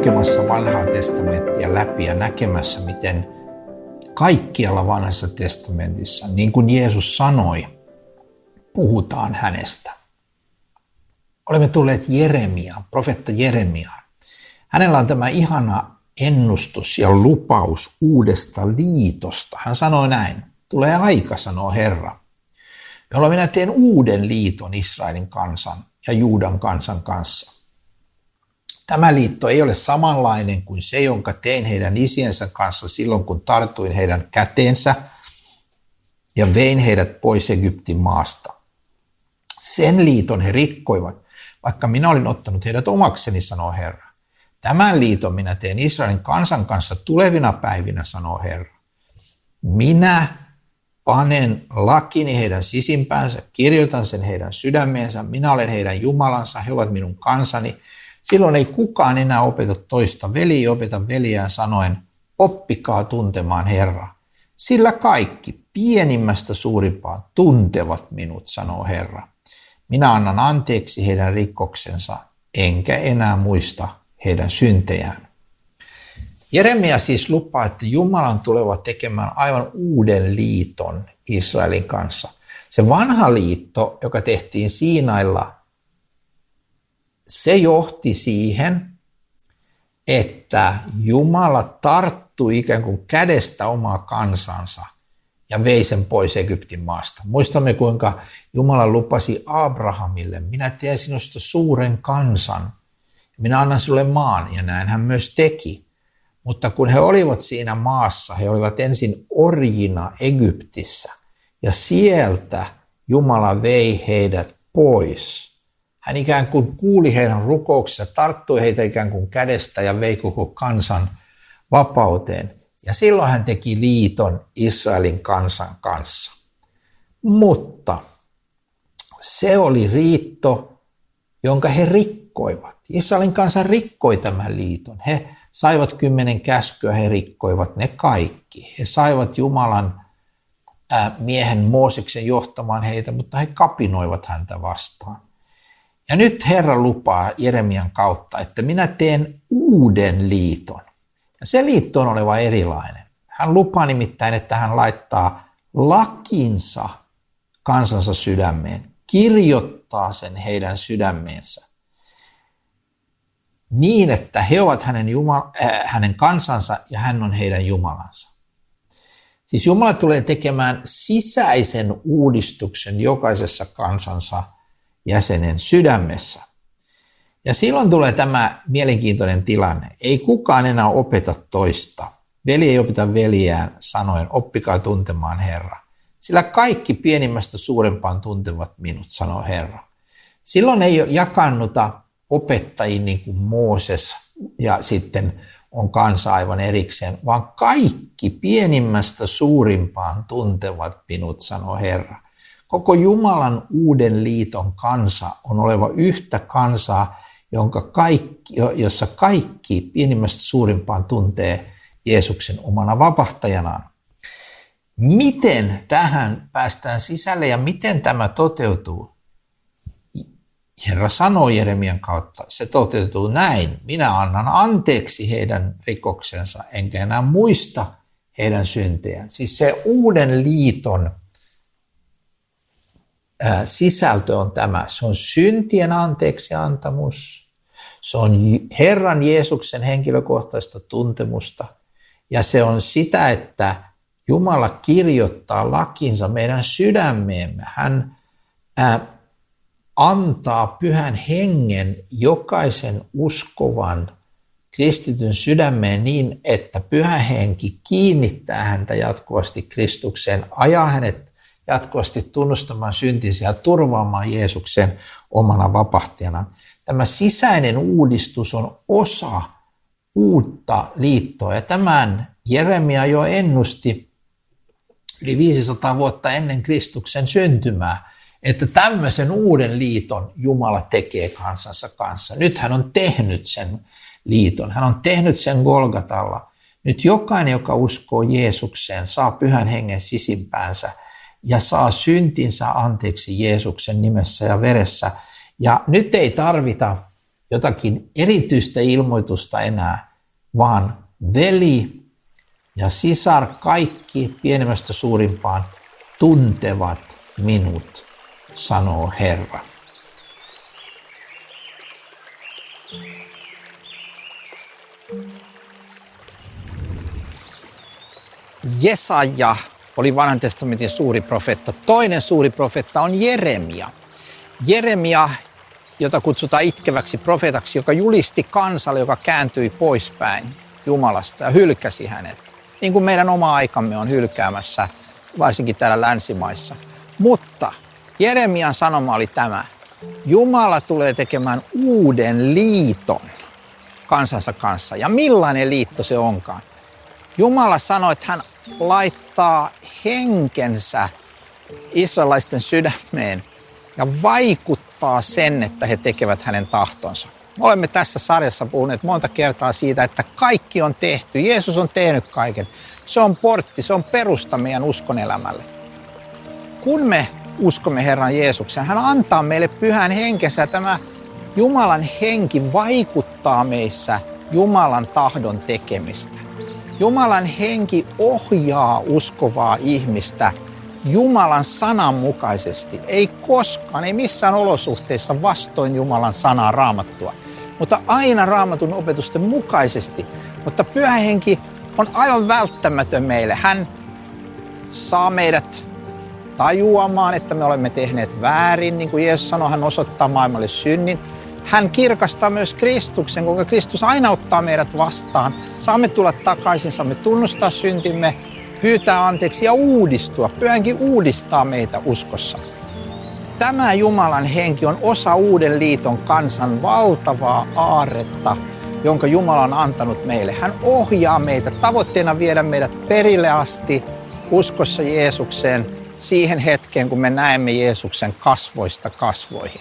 lukemassa vanhaa testamenttia läpi ja näkemässä, miten kaikkialla vanhassa testamentissa, niin kuin Jeesus sanoi, puhutaan hänestä. Olemme tulleet Jeremiaan, profetta Jeremiaan. Hänellä on tämä ihana ennustus ja lupaus uudesta liitosta. Hän sanoi näin, tulee aika, sanoo Herra, jolloin minä teen uuden liiton Israelin kansan ja Juudan kansan kanssa. Tämä liitto ei ole samanlainen kuin se, jonka tein heidän isiensä kanssa silloin, kun tartuin heidän käteensä ja vein heidät pois Egyptin maasta. Sen liiton he rikkoivat, vaikka minä olin ottanut heidät omakseni, sanoo Herra. Tämän liiton minä teen Israelin kansan kanssa tulevina päivinä, sanoo Herra. Minä panen lakini heidän sisimpäänsä, kirjoitan sen heidän sydämeensä, minä olen heidän Jumalansa, he ovat minun kansani. Silloin ei kukaan enää opeta toista, veli ei opeta veliään sanoen, oppikaa tuntemaan Herra. Sillä kaikki, pienimmästä suurimpaan, tuntevat minut, sanoo Herra. Minä annan anteeksi heidän rikkoksensa, enkä enää muista heidän syntejään. Jeremia siis lupaa, että Jumalan tuleva tekemään aivan uuden liiton Israelin kanssa. Se vanha liitto, joka tehtiin Siinailla, se johti siihen, että Jumala tarttui ikään kuin kädestä omaa kansansa ja vei sen pois Egyptin maasta. Muistamme, kuinka Jumala lupasi Abrahamille, minä teen sinusta suuren kansan, minä annan sulle maan, ja näin hän myös teki. Mutta kun he olivat siinä maassa, he olivat ensin orjina Egyptissä, ja sieltä Jumala vei heidät pois. Hän ikään kuin kuuli heidän rukouksensa, tarttui heitä ikään kuin kädestä ja vei koko kansan vapauteen. Ja silloin hän teki liiton Israelin kansan kanssa. Mutta se oli riitto, jonka he rikkoivat. Israelin kansa rikkoi tämän liiton. He saivat kymmenen käskyä, he rikkoivat ne kaikki. He saivat Jumalan miehen Mooseksen johtamaan heitä, mutta he kapinoivat häntä vastaan. Ja nyt Herra lupaa Jeremian kautta, että minä teen uuden liiton. Ja se liitto on oleva erilainen. Hän lupaa nimittäin, että hän laittaa lakinsa kansansa sydämeen, kirjoittaa sen heidän sydämeensä niin, että he ovat hänen, Jumala, äh, hänen kansansa ja hän on heidän Jumalansa. Siis Jumala tulee tekemään sisäisen uudistuksen jokaisessa kansansa jäsenen sydämessä. Ja silloin tulee tämä mielenkiintoinen tilanne. Ei kukaan enää opeta toista. Veli ei opeta veliään sanoen, oppikaa tuntemaan Herra. Sillä kaikki pienimmästä suurempaan tuntevat minut, sanoo Herra. Silloin ei jakannuta opettajiin niin kuin Mooses ja sitten on kansa aivan erikseen, vaan kaikki pienimmästä suurimpaan tuntevat minut, sanoo Herra. Koko Jumalan uuden liiton kansa on oleva yhtä kansaa, jonka kaikki, jossa kaikki pienimmästä suurimpaan tuntee Jeesuksen omana vapahtajanaan. Miten tähän päästään sisälle ja miten tämä toteutuu? Herra sanoi Jeremian kautta, se toteutuu näin. Minä annan anteeksi heidän rikoksensa, enkä enää muista heidän syntejään. Siis se uuden liiton sisältö on tämä. Se on syntien anteeksiantamus. Se on Herran Jeesuksen henkilökohtaista tuntemusta. Ja se on sitä, että Jumala kirjoittaa lakinsa meidän sydämeemme. Hän antaa pyhän hengen jokaisen uskovan kristityn sydämeen niin, että pyhä henki kiinnittää häntä jatkuvasti Kristukseen, ajaa hänet jatkuvasti tunnustamaan syntinsä ja turvaamaan Jeesuksen omana vapahtajana. Tämä sisäinen uudistus on osa uutta liittoa ja tämän Jeremia jo ennusti yli 500 vuotta ennen Kristuksen syntymää että tämmöisen uuden liiton Jumala tekee kansansa kanssa. Nyt hän on tehnyt sen liiton. Hän on tehnyt sen Golgatalla. Nyt jokainen, joka uskoo Jeesukseen, saa pyhän hengen sisimpäänsä ja saa syntinsä anteeksi Jeesuksen nimessä ja veressä. Ja nyt ei tarvita jotakin erityistä ilmoitusta enää, vaan veli ja sisar kaikki pienemmästä suurimpaan tuntevat minut, sanoo Herra. Jesaja oli vanhan testamentin suuri profetta. Toinen suuri profetta on Jeremia. Jeremia, jota kutsutaan itkeväksi profetaksi, joka julisti kansalle, joka kääntyi poispäin Jumalasta ja hylkäsi hänet. Niin kuin meidän oma aikamme on hylkäämässä, varsinkin täällä länsimaissa. Mutta Jeremian sanoma oli tämä. Jumala tulee tekemään uuden liiton kansansa kanssa. Ja millainen liitto se onkaan? Jumala sanoi, että hän laittaa henkensä israelaisten sydämeen ja vaikuttaa sen, että he tekevät hänen tahtonsa. Me olemme tässä sarjassa puhuneet monta kertaa siitä, että kaikki on tehty. Jeesus on tehnyt kaiken. Se on portti, se on perusta meidän uskon elämälle. Kun me uskomme Herran Jeesuksen, hän antaa meille pyhän henkensä. Tämä Jumalan henki vaikuttaa meissä Jumalan tahdon tekemistä. Jumalan henki ohjaa uskovaa ihmistä Jumalan sanan mukaisesti. Ei koskaan, ei missään olosuhteissa vastoin Jumalan sanaa raamattua, mutta aina raamatun opetusten mukaisesti. Mutta pyhä henki on aivan välttämätön meille. Hän saa meidät tajuamaan, että me olemme tehneet väärin, niin kuin Jeesus sanoi, hän osoittaa maailmalle synnin hän kirkastaa myös Kristuksen, koska Kristus aina ottaa meidät vastaan. Saamme tulla takaisin, saamme tunnustaa syntimme, pyytää anteeksi ja uudistua. Pyhänkin uudistaa meitä uskossa. Tämä Jumalan henki on osa uuden liiton kansan valtavaa aaretta, jonka Jumala on antanut meille. Hän ohjaa meitä tavoitteena viedä meidät perille asti uskossa Jeesukseen siihen hetkeen, kun me näemme Jeesuksen kasvoista kasvoihin.